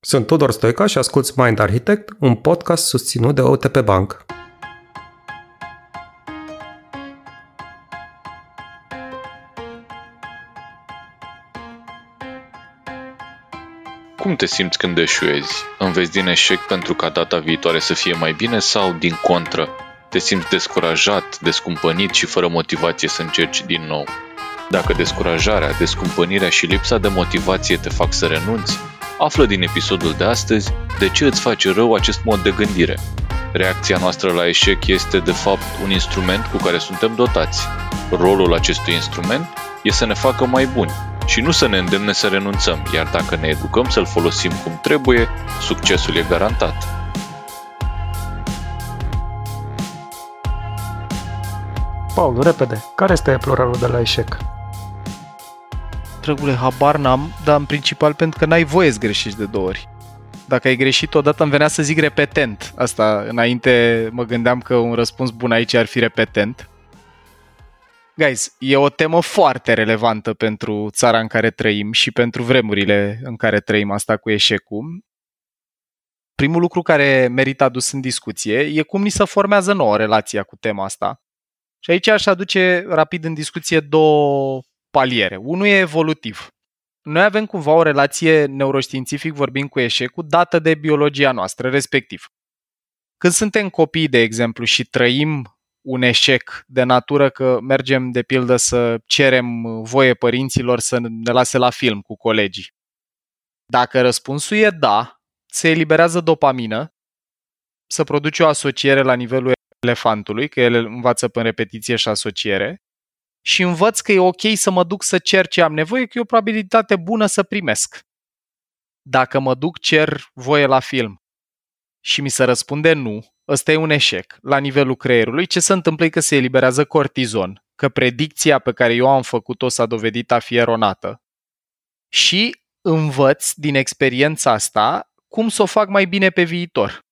Sunt Tudor Stoica și asculți Mind Architect, un podcast susținut de OTP Bank. Cum te simți când eșuezi? Înveți din eșec pentru ca data viitoare să fie mai bine sau, din contră, te simți descurajat, descumpănit și fără motivație să încerci din nou? Dacă descurajarea, descumpănirea și lipsa de motivație te fac să renunți, află din episodul de astăzi de ce îți face rău acest mod de gândire. Reacția noastră la eșec este, de fapt, un instrument cu care suntem dotați. Rolul acestui instrument este să ne facă mai buni și nu să ne îndemne să renunțăm, iar dacă ne educăm să-l folosim cum trebuie, succesul e garantat. Paul, repede, care este pluralul de la eșec? Drăgule, habar n-am, dar în principal pentru că n-ai voie să greșești de două ori. Dacă ai greșit odată, îmi venea să zic repetent. Asta, înainte mă gândeam că un răspuns bun aici ar fi repetent. Guys, e o temă foarte relevantă pentru țara în care trăim și pentru vremurile în care trăim asta cu eșecul. Primul lucru care merită adus în discuție e cum ni se formează nouă relația cu tema asta. Și aici aș aduce rapid în discuție două paliere. Unul e evolutiv. Noi avem cumva o relație neuroștiințific vorbind cu eșecul dată de biologia noastră, respectiv. Când suntem copii, de exemplu, și trăim un eșec de natură că mergem, de pildă, să cerem voie părinților să ne lase la film cu colegii. Dacă răspunsul e da, se eliberează dopamină, să produce o asociere la nivelul elefantului, că el învață pe repetiție și asociere, și învăț că e ok să mă duc să cer ce am nevoie, că e o probabilitate bună să primesc. Dacă mă duc, cer voie la film și mi se răspunde nu, ăsta e un eșec la nivelul creierului. Ce se întâmplă e că se eliberează cortizon, că predicția pe care eu am făcut-o s-a dovedit a fi eronată. Și învăț din experiența asta cum să o fac mai bine pe viitor.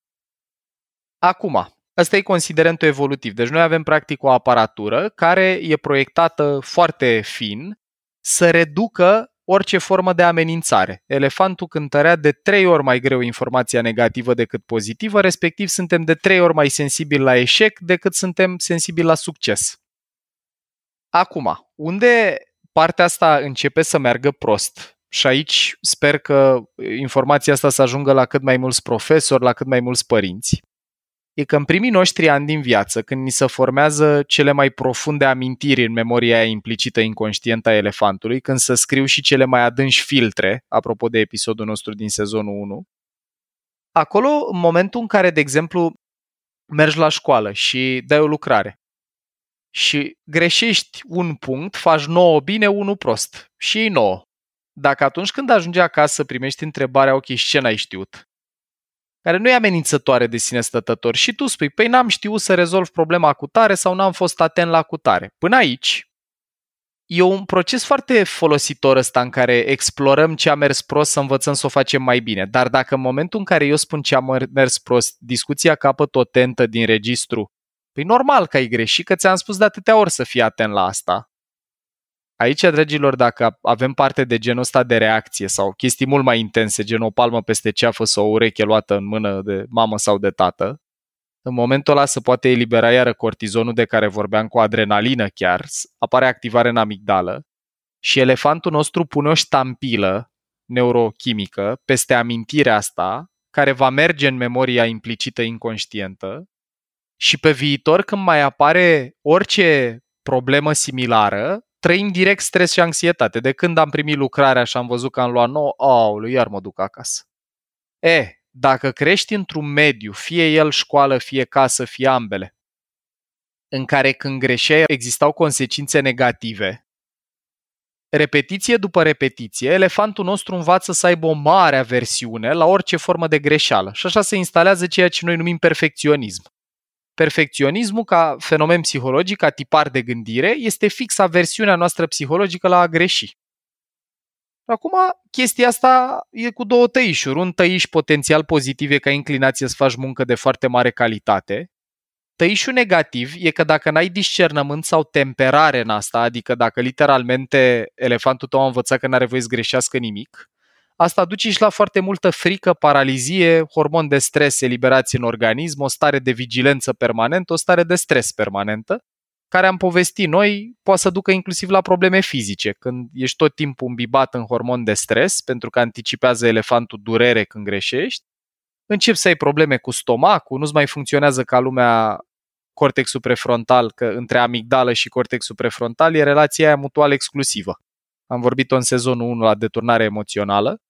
Acum, Asta e considerentul evolutiv. Deci noi avem practic o aparatură care e proiectată foarte fin să reducă orice formă de amenințare. Elefantul cântărea de trei ori mai greu informația negativă decât pozitivă, respectiv suntem de trei ori mai sensibili la eșec decât suntem sensibili la succes. Acum, unde partea asta începe să meargă prost, și aici sper că informația asta să ajungă la cât mai mulți profesori, la cât mai mulți părinți, e că în primii noștri ani din viață, când ni se formează cele mai profunde amintiri în memoria aia implicită inconștientă a elefantului, când se scriu și cele mai adânci filtre, apropo de episodul nostru din sezonul 1, acolo, în momentul în care, de exemplu, mergi la școală și dai o lucrare și greșești un punct, faci 9 bine, unul prost și ei 9. Dacă atunci când ajungi acasă primești întrebarea, ok, și ce n-ai știut? Care nu e amenințătoare de sine stătător și tu spui, păi n-am știut să rezolv problema cu tare sau n-am fost atent la cu tare. Până aici, e un proces foarte folositor ăsta în care explorăm ce a mers prost să învățăm să o facem mai bine. Dar dacă în momentul în care eu spun ce a mers prost, discuția capăt o tentă din registru, păi normal că ai greșit, că ți-am spus de atâtea ori să fii atent la asta. Aici, dragilor, dacă avem parte de genul ăsta de reacție sau chestii mult mai intense, gen o palmă peste ceafă sau o ureche luată în mână de mamă sau de tată, în momentul ăla se poate elibera iară cortizonul de care vorbeam cu adrenalină chiar, apare activare în amigdală și elefantul nostru pune o ștampilă neurochimică peste amintirea asta, care va merge în memoria implicită inconștientă și pe viitor când mai apare orice problemă similară, trăim direct stres și anxietate. De când am primit lucrarea și am văzut că am luat nouă, aoleu, iar mă duc acasă. E, dacă crești într-un mediu, fie el școală, fie casă, fie ambele, în care când greșeai existau consecințe negative, repetiție după repetiție, elefantul nostru învață să aibă o mare aversiune la orice formă de greșeală și așa se instalează ceea ce noi numim perfecționism. Perfecționismul ca fenomen psihologic, ca tipar de gândire, este fix aversiunea noastră psihologică la a greși. Acum, chestia asta e cu două tăișuri. Un tăiș potențial pozitiv e ca inclinație să faci muncă de foarte mare calitate. Tăișul negativ e că dacă n-ai discernământ sau temperare în asta, adică dacă literalmente elefantul tău a învățat că n-are voie să greșească nimic, asta duce și la foarte multă frică, paralizie, hormon de stres eliberați în organism, o stare de vigilență permanentă, o stare de stres permanentă, care am povestit noi, poate să ducă inclusiv la probleme fizice. Când ești tot timpul îmbibat în hormon de stres, pentru că anticipează elefantul durere când greșești, începi să ai probleme cu stomacul, nu-ți mai funcționează ca lumea cortexul prefrontal, că între amigdală și cortexul prefrontal e relația aia mutual exclusivă. Am vorbit-o în sezonul 1 la deturnare emoțională.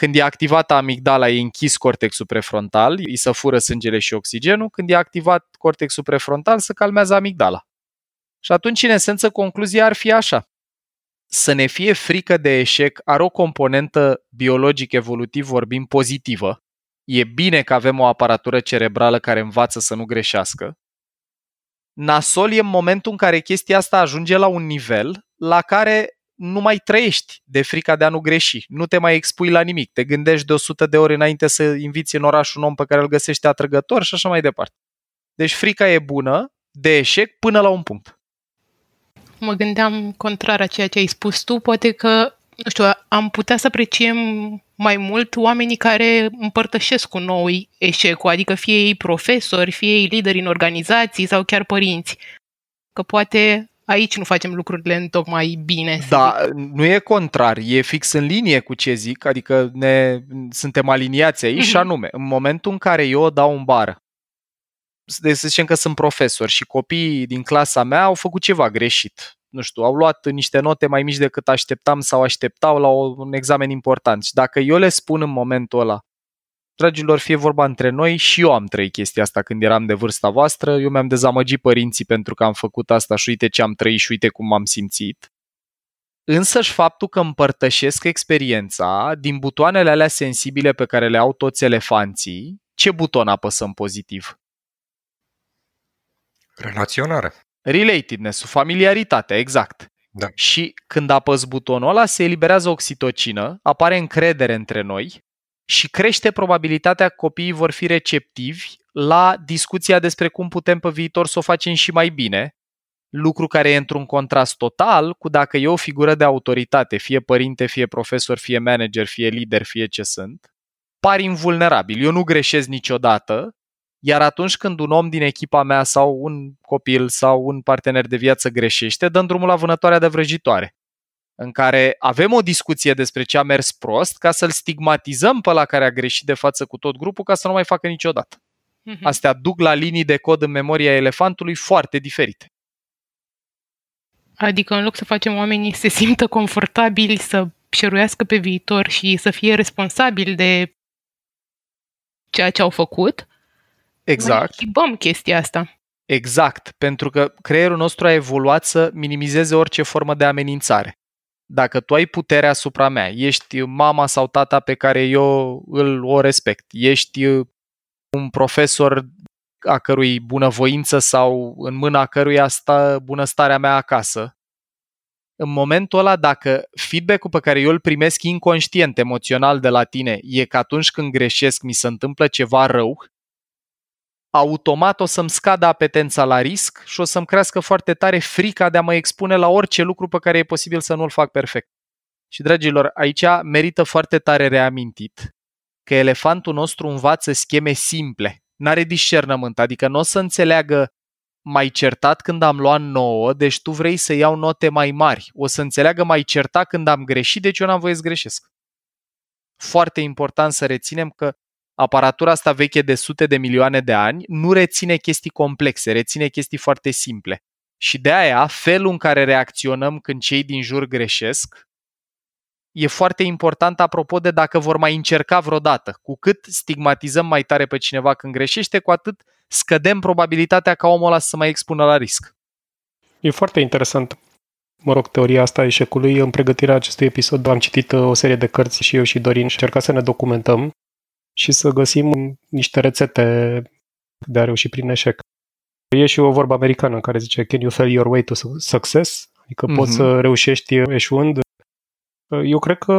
Când e activată amigdala, e închis cortexul prefrontal, îi se fură sângele și oxigenul. Când e activat cortexul prefrontal, se calmează amigdala. Și atunci, în esență, concluzia ar fi așa. Să ne fie frică de eșec are o componentă biologic evolutiv vorbind pozitivă. E bine că avem o aparatură cerebrală care învață să nu greșească. Nasol e în momentul în care chestia asta ajunge la un nivel la care nu mai trăiești de frica de a nu greși, nu te mai expui la nimic, te gândești de 100 de ori înainte să inviți în oraș un om pe care îl găsești atrăgător și așa mai departe. Deci frica e bună de eșec până la un punct mă gândeam contrar a ceea ce ai spus tu, poate că, nu știu, am putea să apreciem mai mult oamenii care împărtășesc cu noi eșecul, adică fie ei profesori, fie ei lideri în organizații sau chiar părinți. Că poate aici nu facem lucrurile în tocmai bine. Da, zic. nu e contrar, e fix în linie cu ce zic, adică ne suntem aliniați aici mm-hmm. și anume, în momentul în care eu dau un bar de să zicem că sunt profesor și copiii din clasa mea au făcut ceva greșit. Nu știu, au luat niște note mai mici decât așteptam sau așteptau la un examen important. Și dacă eu le spun în momentul ăla, dragilor, fie vorba între noi, și eu am trăit chestia asta când eram de vârsta voastră, eu mi-am dezamăgit părinții pentru că am făcut asta și uite ce am trăit și uite cum m-am simțit. Însăși faptul că împărtășesc experiența din butoanele alea sensibile pe care le au toți elefanții, ce buton apăsăm pozitiv? Relaționare. Relatedness, familiaritatea, exact. Da. Și când apăs butonul ăla, se eliberează oxitocină, apare încredere între noi și crește probabilitatea că copiii vor fi receptivi la discuția despre cum putem pe viitor să o facem și mai bine, lucru care e într-un contrast total cu dacă e o figură de autoritate, fie părinte, fie profesor, fie manager, fie lider, fie ce sunt, par invulnerabil. Eu nu greșesc niciodată iar atunci când un om din echipa mea sau un copil sau un partener de viață greșește, dăm drumul la vânătoarea de vrăjitoare în care avem o discuție despre ce a mers prost ca să-l stigmatizăm pe la care a greșit de față cu tot grupul ca să nu mai facă niciodată. Mhm. Astea duc la linii de cod în memoria elefantului foarte diferite. Adică în loc să facem oamenii să se simtă confortabili, să șeruiască pe viitor și să fie responsabili de ceea ce au făcut, Exact. Mai chestia asta. Exact, pentru că creierul nostru a evoluat să minimizeze orice formă de amenințare. Dacă tu ai puterea asupra mea, ești mama sau tata pe care eu îl o respect, ești un profesor a cărui bunăvoință sau în mâna căruia stă bunăstarea mea acasă, în momentul ăla, dacă feedback-ul pe care eu îl primesc inconștient, emoțional de la tine, e că atunci când greșesc mi se întâmplă ceva rău, automat o să-mi scadă apetența la risc și o să-mi crească foarte tare frica de a mă expune la orice lucru pe care e posibil să nu-l fac perfect. Și, dragilor, aici merită foarte tare reamintit că elefantul nostru învață scheme simple, n-are discernământ, adică nu o să înțeleagă mai certat când am luat 9, deci tu vrei să iau note mai mari. O să înțeleagă mai certat când am greșit, deci eu n-am voie să greșesc. Foarte important să reținem că aparatura asta veche de sute de milioane de ani nu reține chestii complexe, reține chestii foarte simple. Și de aia, felul în care reacționăm când cei din jur greșesc e foarte important apropo de dacă vor mai încerca vreodată. Cu cât stigmatizăm mai tare pe cineva când greșește, cu atât scădem probabilitatea ca omul ăla să mai expună la risc. E foarte interesant. Mă rog, teoria asta a eșecului. În pregătirea acestui episod am citit uh, o serie de cărți și eu și Dorin și încercat să ne documentăm și să găsim niște rețete de a reuși prin eșec. E și o vorbă americană care zice Can you fail your way to success? Adică mm-hmm. poți să reușești eșuând. Eu cred că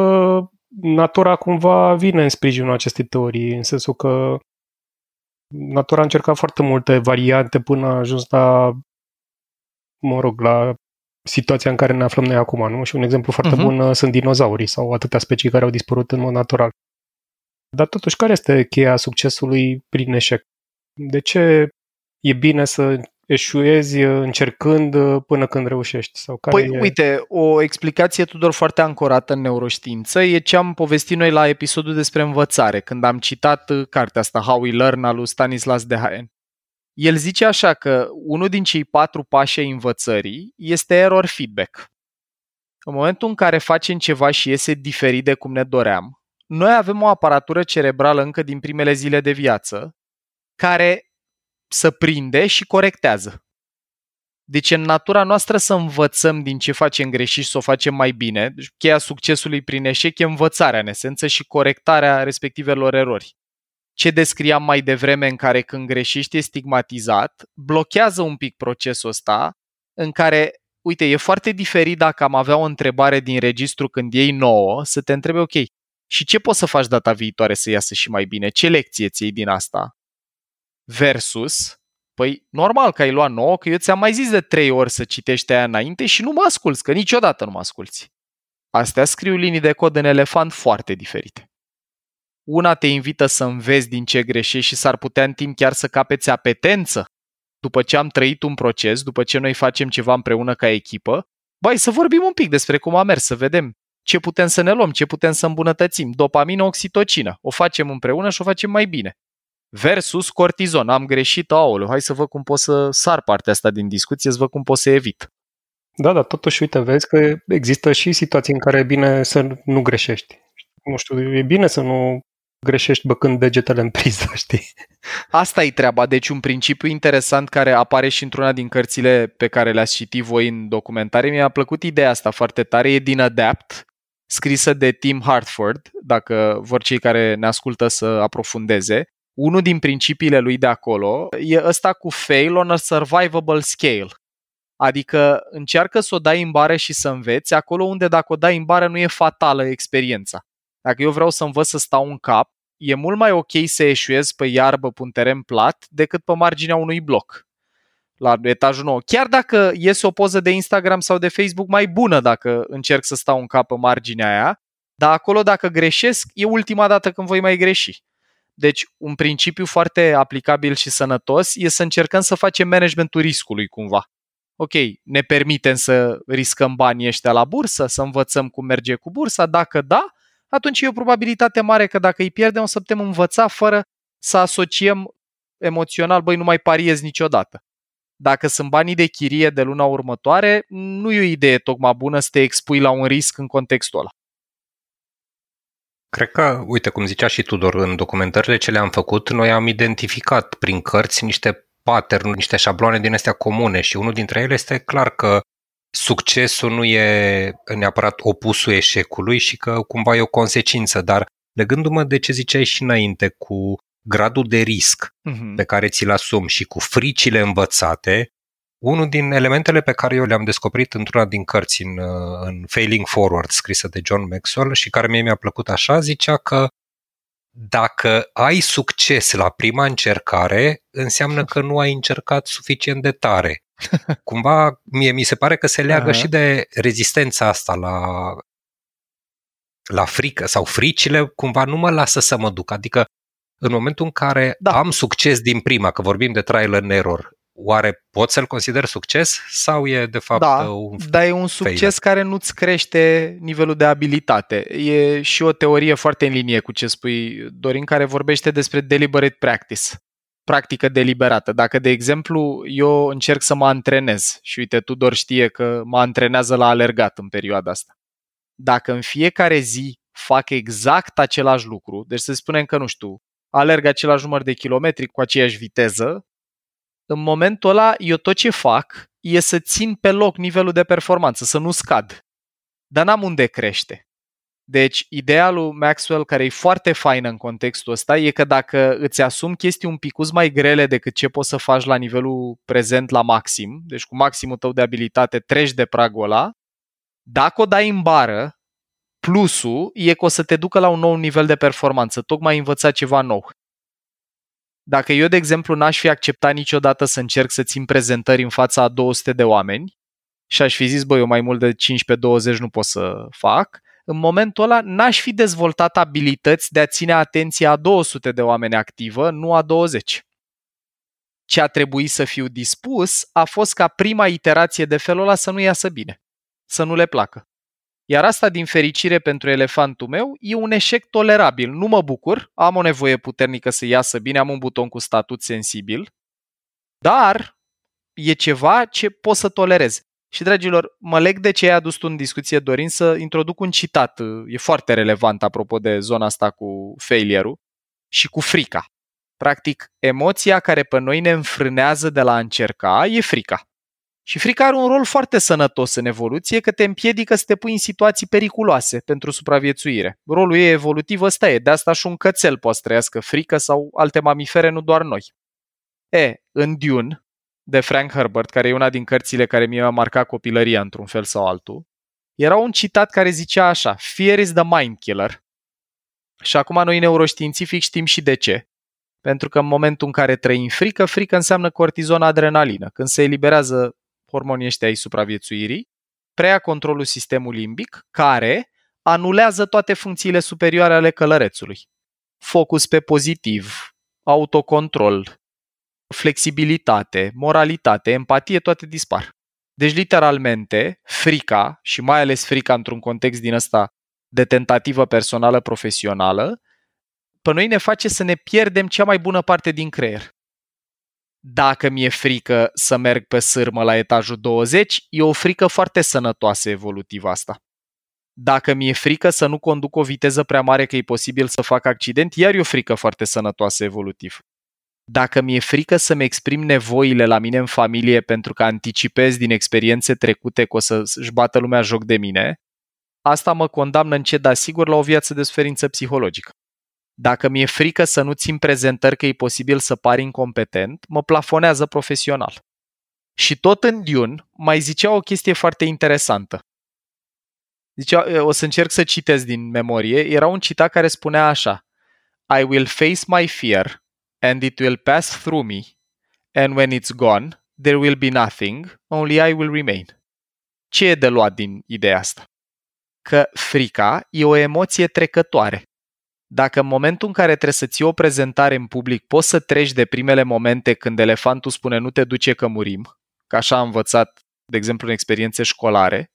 natura cumva vine în sprijinul acestei teorii, în sensul că natura a încercat foarte multe variante până a ajuns la, mă rog, la situația în care ne aflăm noi acum, nu? Și un exemplu foarte Mhm. uh-huh. bun uh, sunt dinozaurii sau atâtea specii care au dispărut în mod natural. Dar totuși, care este cheia succesului prin eșec? De ce e bine să eșuezi uh, încercând uh, până când reușești? Sau care Păi, e... uite, o explicație, Tudor, foarte ancorată în neuroștiință e ce am povestit noi la episodul despre învățare, când am citat uh, cartea asta, How We Learn, al lui Stanislas Dehaene. El zice așa că unul din cei patru pași ai învățării este error feedback. În momentul în care facem ceva și iese diferit de cum ne doream, noi avem o aparatură cerebrală încă din primele zile de viață care să prinde și corectează. Deci în natura noastră să învățăm din ce facem greșit și să o facem mai bine. Deci cheia succesului prin eșec e învățarea în esență și corectarea respectivelor erori. Ce descriam mai devreme în care când greșești e stigmatizat, blochează un pic procesul ăsta în care, uite, e foarte diferit dacă am avea o întrebare din registru când iei nouă, să te întrebe, ok, și ce poți să faci data viitoare să iasă și mai bine? Ce lecție ți iei din asta? Versus, Păi, normal că ai luat nouă, că eu ți-am mai zis de trei ori să citești aia înainte și nu mă asculți, că niciodată nu mă asculți. Astea scriu linii de cod în elefant foarte diferite. Una te invită să înveți din ce greșești și s-ar putea în timp chiar să capeți apetență după ce am trăit un proces, după ce noi facem ceva împreună ca echipă, bai să vorbim un pic despre cum a mers, să vedem ce putem să ne luăm, ce putem să îmbunătățim. Dopamină, oxitocină. O facem împreună și o facem mai bine versus cortizon. Am greșit, aoleu, hai să văd cum pot să sar partea asta din discuție, să văd cum pot să evit. Da, da, totuși, uite, vezi că există și situații în care e bine să nu greșești. Nu știu, e bine să nu greșești băcând degetele în priză, știi? Asta e treaba. Deci un principiu interesant care apare și într-una din cărțile pe care le-ați citit voi în documentare. Mi-a plăcut ideea asta foarte tare. E din Adapt, scrisă de Tim Hartford, dacă vor cei care ne ascultă să aprofundeze unul din principiile lui de acolo e ăsta cu fail on a survivable scale. Adică încearcă să o dai în bară și să înveți acolo unde dacă o dai în bară nu e fatală experiența. Dacă eu vreau să învăț să stau în cap, e mult mai ok să eșuez pe iarbă pe un teren plat decât pe marginea unui bloc la etajul nou. Chiar dacă iese o poză de Instagram sau de Facebook mai bună dacă încerc să stau în cap pe marginea aia, dar acolo dacă greșesc e ultima dată când voi mai greși. Deci, un principiu foarte aplicabil și sănătos e să încercăm să facem managementul riscului cumva. Ok, ne permitem să riscăm banii ăștia la bursă, să învățăm cum merge cu bursa? Dacă da, atunci e o probabilitate mare că dacă îi pierdem o să putem învăța fără să asociem emoțional, băi, nu mai pariez niciodată. Dacă sunt banii de chirie de luna următoare, nu e o idee tocmai bună să te expui la un risc în contextul ăla. Cred că, uite, cum zicea și Tudor, în documentările ce le-am făcut, noi am identificat prin cărți niște pattern niște șabloane din astea comune și unul dintre ele este clar că succesul nu e neapărat opusul eșecului și că cumva e o consecință, dar legându-mă de ce ziceai și înainte cu gradul de risc Mhm. pe care ți-l asumi și cu fricile învățate, unul din elementele pe care eu le-am descoperit într-una din cărți în, uh, în Failing Forward, scrisă de John Maxwell și care mie mi-a plăcut așa, zicea că dacă ai succes la prima încercare, înseamnă că nu ai încercat suficient de tare. Cumva, mie mi se pare că se leagă Aha. și de rezistența asta la, la frică sau fricile cumva nu mă lasă să mă duc. Adică în momentul în care Da. da. am succes din prima, că vorbim de trial and error, oare pot să-l consider succes sau e de fapt da, un dar e un succes care nu-ți crește nivelul de abilitate. E și o teorie foarte în linie cu ce spui, Dorin, care vorbește despre deliberate practice, practică deliberată. Dacă, de exemplu, eu încerc să mă antrenez și uite, Tudor știe că mă antrenează la alergat în perioada asta. Dacă în fiecare zi fac exact același lucru, deci să spunem că, nu știu, alerg același număr de kilometri cu aceeași viteză, în momentul ăla eu tot ce fac e să țin pe loc nivelul de performanță, să nu scad. Dar n-am unde crește. Deci, ideea lui Maxwell, care e foarte faină în contextul ăsta, e că dacă îți asumi chestii un picuț mai grele decât ce poți să faci la nivelul prezent la maxim, deci cu maximul tău de abilitate treci de pragul ăla, dacă o dai în bară, plusul e că o să te ducă la un nou nivel de performanță, tocmai ai învățat ceva nou. Dacă eu, de exemplu, n-aș fi acceptat niciodată să încerc să țin prezentări în fața a 200 de oameni și aș fi zis, băi, eu mai mult de 15-20 nu pot să fac, în momentul ăla n-aș fi dezvoltat abilități de a ține atenția a 200 de oameni activă, nu a 20. Ce a trebuit să fiu dispus a fost ca prima iterație de felul ăla să nu iasă bine, să nu le placă. Iar asta, din fericire pentru elefantul meu, e un eșec tolerabil. Nu mă bucur, am o nevoie puternică să iasă bine, am un buton cu statut sensibil, dar e ceva ce pot să tolerez. Și, dragilor, mă leg de ce ai adus tu în discuție, Dorin, să introduc un citat. E foarte relevant apropo de zona asta cu failure și cu frica. Practic, emoția care pe noi ne înfrânează de la a încerca e frica. Și frica are un rol foarte sănătos în evoluție, că te împiedică să te pui în situații periculoase pentru supraviețuire. Rolul ei evolutiv ăsta e, de asta și un cățel poate să trăiască frică sau alte mamifere, nu doar noi. E, în Dune, de Frank Herbert, care e una din cărțile care mi-a marcat copilăria într-un fel sau altul, era un citat care zicea așa, Fear is the mind killer. Și acum noi neuroștiințific știm și de ce. Pentru că în momentul în care trăim frică, frică înseamnă cortizon adrenalină. Când se eliberează hormonii ăștia ai supraviețuirii, preia controlul sistemului limbic, care anulează toate funcțiile superioare ale călărețului. Focus pe pozitiv, autocontrol, flexibilitate, moralitate, empatie, toate dispar. Deci, literalmente, frica, și mai ales frica într-un context din ăsta de tentativă personală profesională, pe noi ne face să ne pierdem cea mai bună parte din creier. Dacă mi-e frică să merg pe sârmă la etajul 20, e o frică foarte sănătoasă evolutivă asta. Dacă mi-e frică să nu conduc o viteză prea mare că e posibil să fac accident, iar e o frică foarte sănătoasă evolutiv. Dacă mi-e frică să-mi exprim nevoile la mine în familie pentru că anticipez din experiențe trecute că o să-și bată lumea joc de mine, asta mă condamnă încet, dar sigur, la o viață de suferință psihologică. Dacă mi-e frică să nu țin prezentări că e posibil să par incompetent, mă plafonează profesional. Și tot în Dune mai zicea o chestie foarte interesantă. Zicea, o să încerc să citesc din memorie, era un citat care spunea așa I will face my fear and it will pass through me and when it's gone, there will be nothing, only I will remain. Ce e de luat din ideea asta? Că frica e o emoție trecătoare. Dacă în momentul în care trebuie să ții o prezentare în public poți să treci de primele momente când elefantul spune nu te duce că murim, că așa am învățat, de exemplu, în experiențe școlare,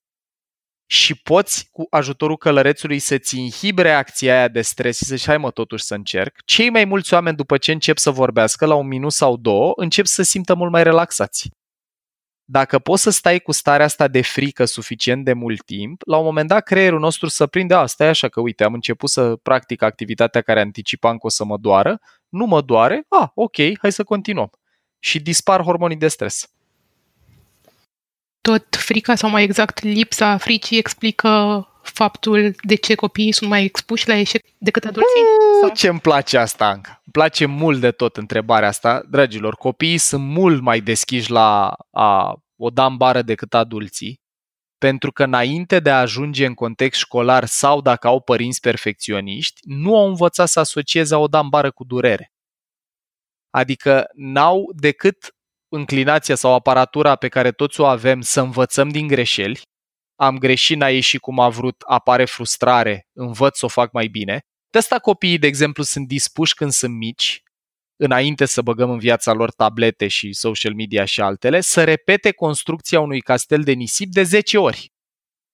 și poți cu ajutorul călărețului să-ți inhibi reacția aia de stres și să zici hai mă totuși să încerc, cei mai mulți oameni după ce încep să vorbească la un minut sau două, încep să simtă mult mai relaxați. Dacă poți să stai cu starea asta de frică suficient de mult timp, la un moment dat creierul nostru să prinde, a, stai așa că uite, am început să practic activitatea care anticipam că o să mă doară, nu mă doare, a, ok, hai să continuăm. Și dispar hormonii de stres. Tot frica sau mai exact lipsa fricii explică faptul de ce copiii sunt mai expuși la eșec decât adulții? Sau? Ce îmi place asta, Anca. Îmi place mult de tot întrebarea asta. Dragilor, copiii sunt mult mai deschiși la a o da în bară decât adulții, pentru că înainte de a ajunge în context școlar sau dacă au părinți perfecționiști, nu au învățat să asocieze o da în bară cu durere. Adică n-au decât înclinația sau aparatura pe care toți o avem să învățăm din greșeli, am greșit, n-a ieșit cum a vrut, apare frustrare, învăț să o fac mai bine. De asta copiii, de exemplu, sunt dispuși când sunt mici, înainte să băgăm în viața lor tablete și social media și altele, să repete construcția unui castel de nisip de 10 ori.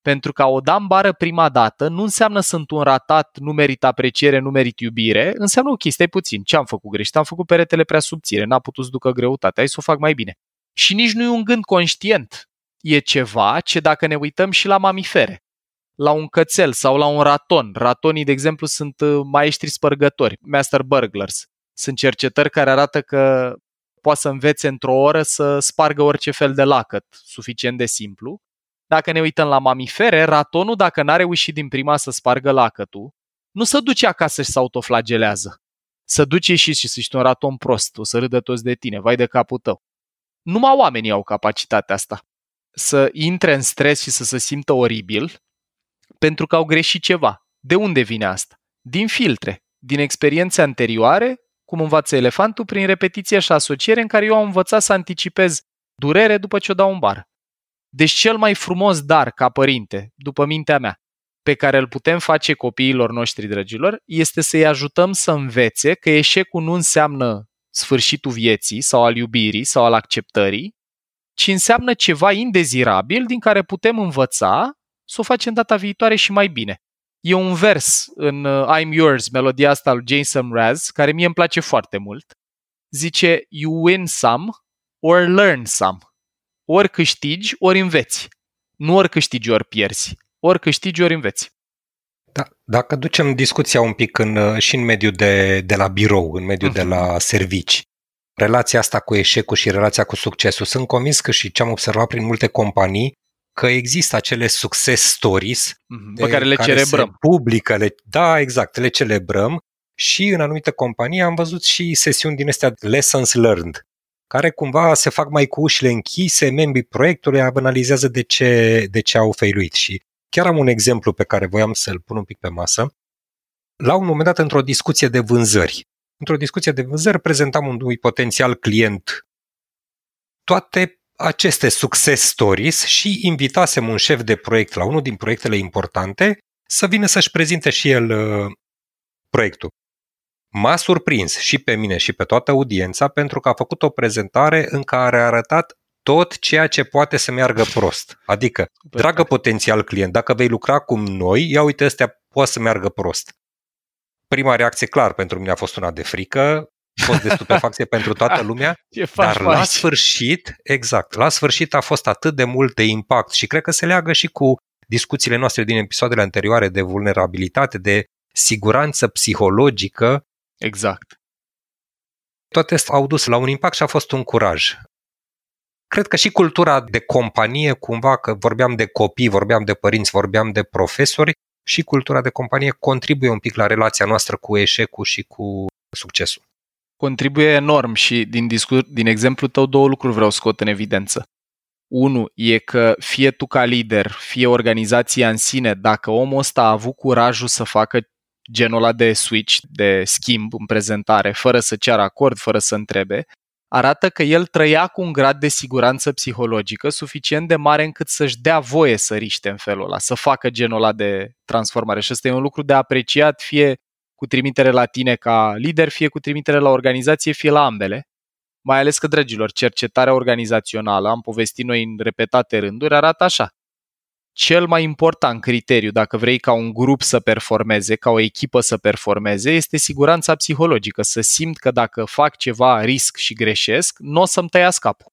Pentru că o da în bară prima dată nu înseamnă sunt un ratat, nu merit apreciere, nu merit iubire, înseamnă ok, stai puțin, ce am făcut greșit? Am făcut peretele prea subțire, n-a putut să ducă greutate, hai să o fac mai bine. Și nici nu e un gând conștient, e ceva ce dacă ne uităm și la mamifere, la un cățel sau la un raton. Ratonii, de exemplu, sunt uh, maestri spărgători, master burglars. Sunt cercetări care arată că poate să învețe într-o oră să spargă orice fel de lacăt, suficient de simplu. Dacă ne uităm la mamifere, ratonul, dacă n-a reușit din prima să spargă lacătul, nu se duce acasă și se autoflagelează. Să duce și și să ești un raton prost, o să râdă toți de tine, vai de capul tău. Numai oamenii au capacitatea asta să intre în stres și să se simtă oribil pentru că au greșit ceva. De unde vine asta? Din filtre, din experiențe anterioare, cum învață elefantul, prin repetiție și asociere în care eu am învățat să anticipez durere după ce o dau în bar. Deci cel mai frumos dar ca părinte, după mintea mea, pe care îl putem face copiilor noștri, dragilor, este să-i ajutăm să învețe că eșecul nu înseamnă sfârșitul vieții sau al iubirii sau al acceptării, ci înseamnă ceva indezirabil din care putem învăța să o facem data viitoare și mai bine. E un vers în uh, I'm Yours, melodia asta lui Jason Mraz, care mie îmi place foarte mult. Zice, you win some or learn some. Ori câștigi, ori înveți. Nu ori câștigi, ori pierzi. Ori câștigi, ori înveți. Da, dacă ducem discuția un pic în, uh, și în mediul de, de la birou, în mediul uh-huh. de la servici, relația asta cu eșecul și relația cu succesul, sunt convins că și ce am observat prin multe companii, că există acele success stories mm-hmm, pe care le care celebrăm. publică, le, da, exact, le celebrăm și în anumite companii am văzut și sesiuni din astea lessons learned, care cumva se fac mai cu ușile închise, membrii proiectului analizează de ce, de ce au failuit și chiar am un exemplu pe care voiam să-l pun un pic pe masă. La un moment dat, într-o discuție de vânzări, într-o discuție de vânzări, prezentam unui potențial client toate aceste success stories și invitasem un șef de proiect la unul din proiectele importante să vină să-și prezinte și el uh, proiectul. M-a surprins și pe mine și pe toată audiența pentru că a făcut o prezentare în care a arătat tot ceea ce poate să meargă prost. Adică, dragă potențial client, dacă vei lucra cum noi, ia uite, astea poate să meargă prost. Prima reacție, clar, pentru mine a fost una de frică, fost de stupefacție pentru toată lumea, Ce dar la aici? sfârșit, exact, la sfârșit a fost atât de mult de impact și cred că se leagă și cu discuțiile noastre din episoadele anterioare de vulnerabilitate, de siguranță psihologică. Exact. Toate astea au dus la un impact și a fost un curaj. Cred că și cultura de companie, cumva, că vorbeam de copii, vorbeam de părinți, vorbeam de profesori, și cultura de companie contribuie un pic la relația noastră cu eșecul și cu succesul contribuie enorm și din, discur- din exemplu tău două lucruri vreau scot în evidență. Unu e că fie tu ca lider, fie organizația în sine, dacă omul ăsta a avut curajul să facă genul ăla de switch, de schimb în prezentare, fără să ceară acord, fără să întrebe, arată că el trăia cu un grad de siguranță psihologică suficient de mare încât să-și dea voie să riște în felul ăla, să facă genul ăla de transformare. Și ăsta e un lucru de apreciat, fie cu trimitere la tine ca lider, fie cu trimitere la organizație, fie la ambele. Mai ales că, dragilor, cercetarea organizațională, am povestit noi în repetate rânduri, arată așa. Cel mai important criteriu, dacă vrei ca un grup să performeze, ca o echipă să performeze, este siguranța psihologică, să simt că dacă fac ceva risc și greșesc, nu o să-mi tăia capul.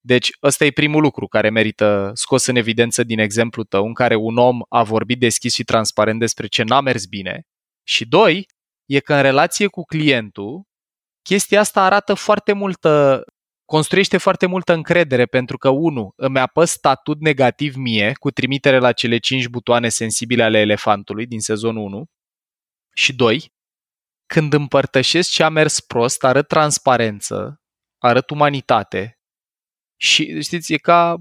Deci ăsta e primul lucru care merită scos în evidență din exemplu tău, în care un om a vorbit deschis și transparent despre ce n-a mers bine și doi, e că în relație cu clientul, chestia asta arată foarte multă, construiește foarte multă încredere pentru că, unu, îmi apăs statut negativ mie cu trimitere la cele cinci butoane sensibile ale elefantului din sezonul 1 și doi, când împărtășesc ce a mers prost, arăt transparență, arăt umanitate, și știți, e ca,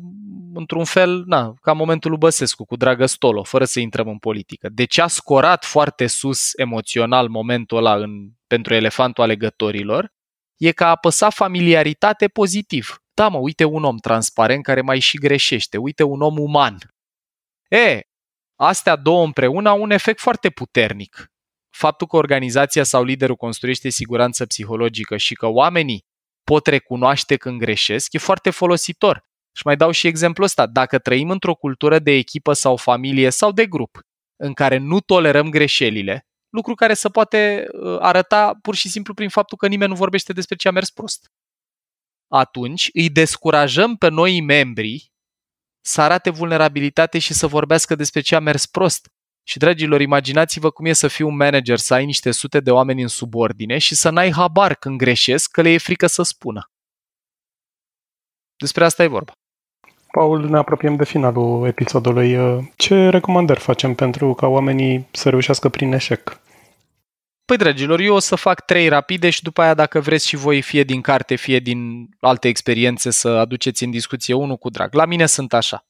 într-un fel, na, ca momentul lui Băsescu cu Dragă Stolo, fără să intrăm în politică. De ce a scorat foarte sus emoțional momentul ăla în, pentru elefantul alegătorilor, e că a apăsat familiaritate pozitiv. Da, mă, uite un om transparent care mai și greșește, uite un om uman. E, astea două împreună au un efect foarte puternic. Faptul că organizația sau liderul construiește siguranță psihologică și că oamenii pot recunoaște când greșesc, e foarte folositor. Și mai dau și exemplul ăsta. Dacă trăim într-o cultură de echipă sau familie sau de grup în care nu tolerăm greșelile, lucru care se poate uh, arăta pur și simplu prin faptul că nimeni nu vorbește despre ce a mers prost. Atunci îi descurajăm pe noi membrii să arate vulnerabilitate și să vorbească despre ce a mers prost. Și, dragilor, imaginați-vă cum e să fii un manager, să ai niște sute de oameni în subordine și să n-ai habar când greșesc, că le e frică să spună. Despre asta e vorba. Paul, ne apropiem de finalul episodului. Ce recomandări facem pentru ca oamenii să reușească prin eșec? Păi, dragilor, eu o să fac trei rapide și după aia, dacă vreți și voi, fie din carte, fie din alte experiențe, să aduceți în discuție unul cu drag. La mine sunt așa.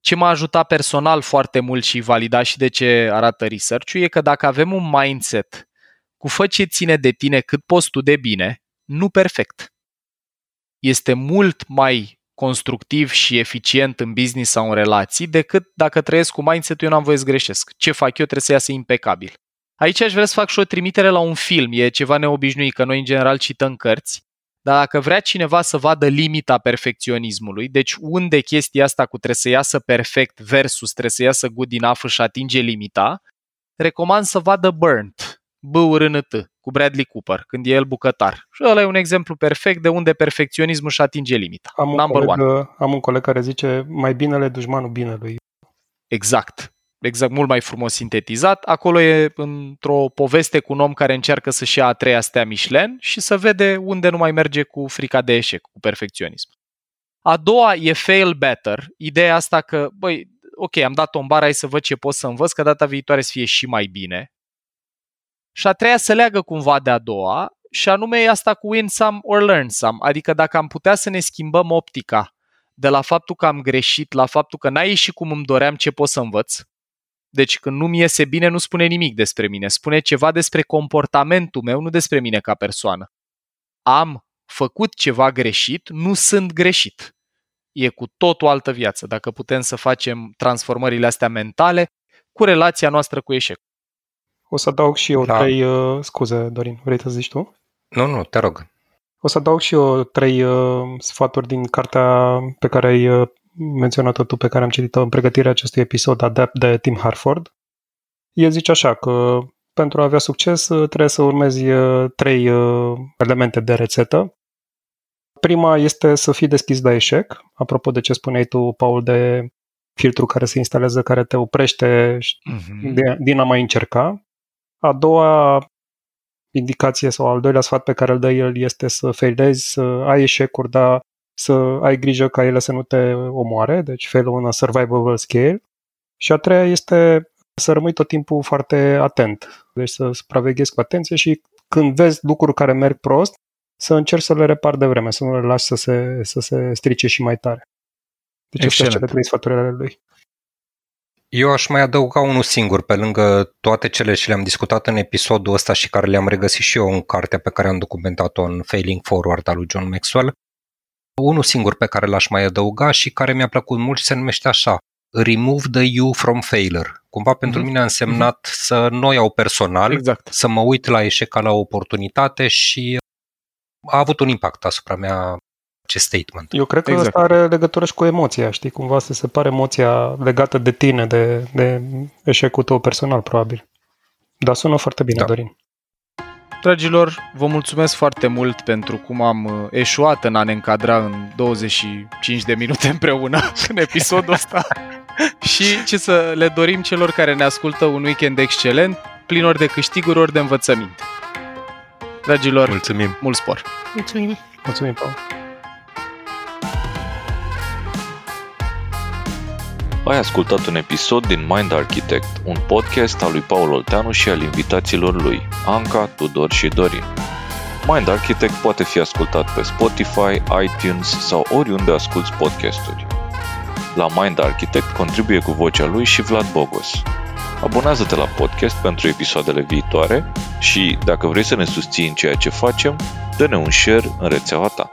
Ce m-a ajutat personal foarte mult și valida și de ce arată research e că dacă avem un mindset cu fă ce ține de tine cât poți tu de bine, nu perfect. Este mult mai constructiv și eficient în business sau în relații decât dacă trăiesc cu mindset-ul eu n-am voie să greșesc. Ce fac eu trebuie să iasă impecabil. Aici aș vrea să fac și o trimitere la un film. E ceva neobișnuit, că noi în general cităm cărți, dar dacă vrea cineva să vadă limita perfecționismului, deci unde chestia asta cu trebuie să iasă perfect versus trebuie să iasă good enough și atinge limita, recomand să vadă Burnt, b u r n t cu Bradley Cooper, când e el bucătar. Și ăla e un exemplu perfect de unde perfecționismul și atinge limita. Am un, Number coleg, one. am un coleg care zice mai binele dușmanul binelui. Exact. Exact, mult mai frumos sintetizat. Acolo e într-o poveste cu un om care încearcă să-și ia a treia stea Michelin și să vede unde nu mai merge cu frica de eșec, cu perfecționism. A doua e fail better. Ideea asta că, băi, ok, am dat o bară, hai să văd ce pot să învăț, că data viitoare să fie și mai bine. Și a treia se leagă cumva de a doua, și anume e asta cu win some or learn some. Adică dacă am putea să ne schimbăm optica de la faptul că am greșit la faptul că n-a ieșit cum îmi doream ce pot să învăț, deci când nu mi iese bine, nu spune nimic despre mine. Spune ceva despre comportamentul meu, nu despre mine ca persoană. Am făcut ceva greșit, nu sunt greșit. E cu tot o altă viață, dacă putem să facem transformările astea mentale cu relația noastră cu eșec. O să adaug și eu Da. trei... Uh, scuze, Dorin, vrei să zici tu? Nu, nu, te rog. O să adaug și eu trei uh, sfaturi din cartea pe care ai uh, menționat-o tu, pe care am citit-o în pregătirea acestui episod, Adapt de Tim Harford. El zice așa că pentru a avea succes uh, trebuie să urmezi uh, trei uh, elemente de rețetă. Prima este să fii deschis la eșec, apropo de ce spuneai tu, Paul, de filtru care se instalează, care te oprește Mm-hmm. de, din a mai încerca. A doua indicație sau al doilea sfat pe care îl dă el este să failezi, să ai eșecuri, dar să ai grijă ca ele să nu te omoare, deci fail on a survivable scale. Și a treia este să rămâi tot timpul foarte atent, deci să supraveghezi cu atenție și când vezi lucruri care merg prost, să încerci să le repari de vreme, să nu le lași să se, să se strice și mai tare. Deci astea sunt Excelent. cele trei sfaturi ale lui. Eu aș mai adăuga unul singur, pe lângă toate cele ce le-am discutat în episodul ăsta și care le-am regăsit și eu în cartea pe care am documentat-o în Failing Forward al lui John Maxwell. Unul singur pe care l-aș mai adăuga și care mi-a plăcut mult și se numește așa, Remove the you from failure. Cumva pentru Mhm. mine a însemnat să nu o iau personal, Exact. să mă uit la eșec ca la o oportunitate și a avut un impact asupra mea acest statement. Eu cred că Exact. exact. asta are legătură și cu emoția, știi? Cumva se separe emoția legată de tine, de, de eșecul tău personal, probabil. Dar sună foarte bine, Da. da. Dorin. Dragilor, vă mulțumesc foarte mult pentru cum am uh, eșuat în a ne încadra în 25 de minute împreună în episodul ăsta. și ce să le dorim celor care ne ascultă un weekend excelent, plin ori de câștiguri, ori de învățăminte. Dragilor, Mulțumim! mult spor! Mulțumim! Mulțumim, Paul. Ai ascultat un episod din Mind Architect, un podcast al lui Paul Olteanu și al invitaților lui, Anca, Tudor și Dorin. Mind Architect poate fi ascultat pe Spotify, iTunes sau oriunde asculti podcasturi. La Mind Architect contribuie cu vocea lui și Vlad Bogos. Abonează-te la podcast pentru episoadele viitoare și, dacă vrei să ne susții în ceea ce facem, dă-ne un share în rețeaua ta.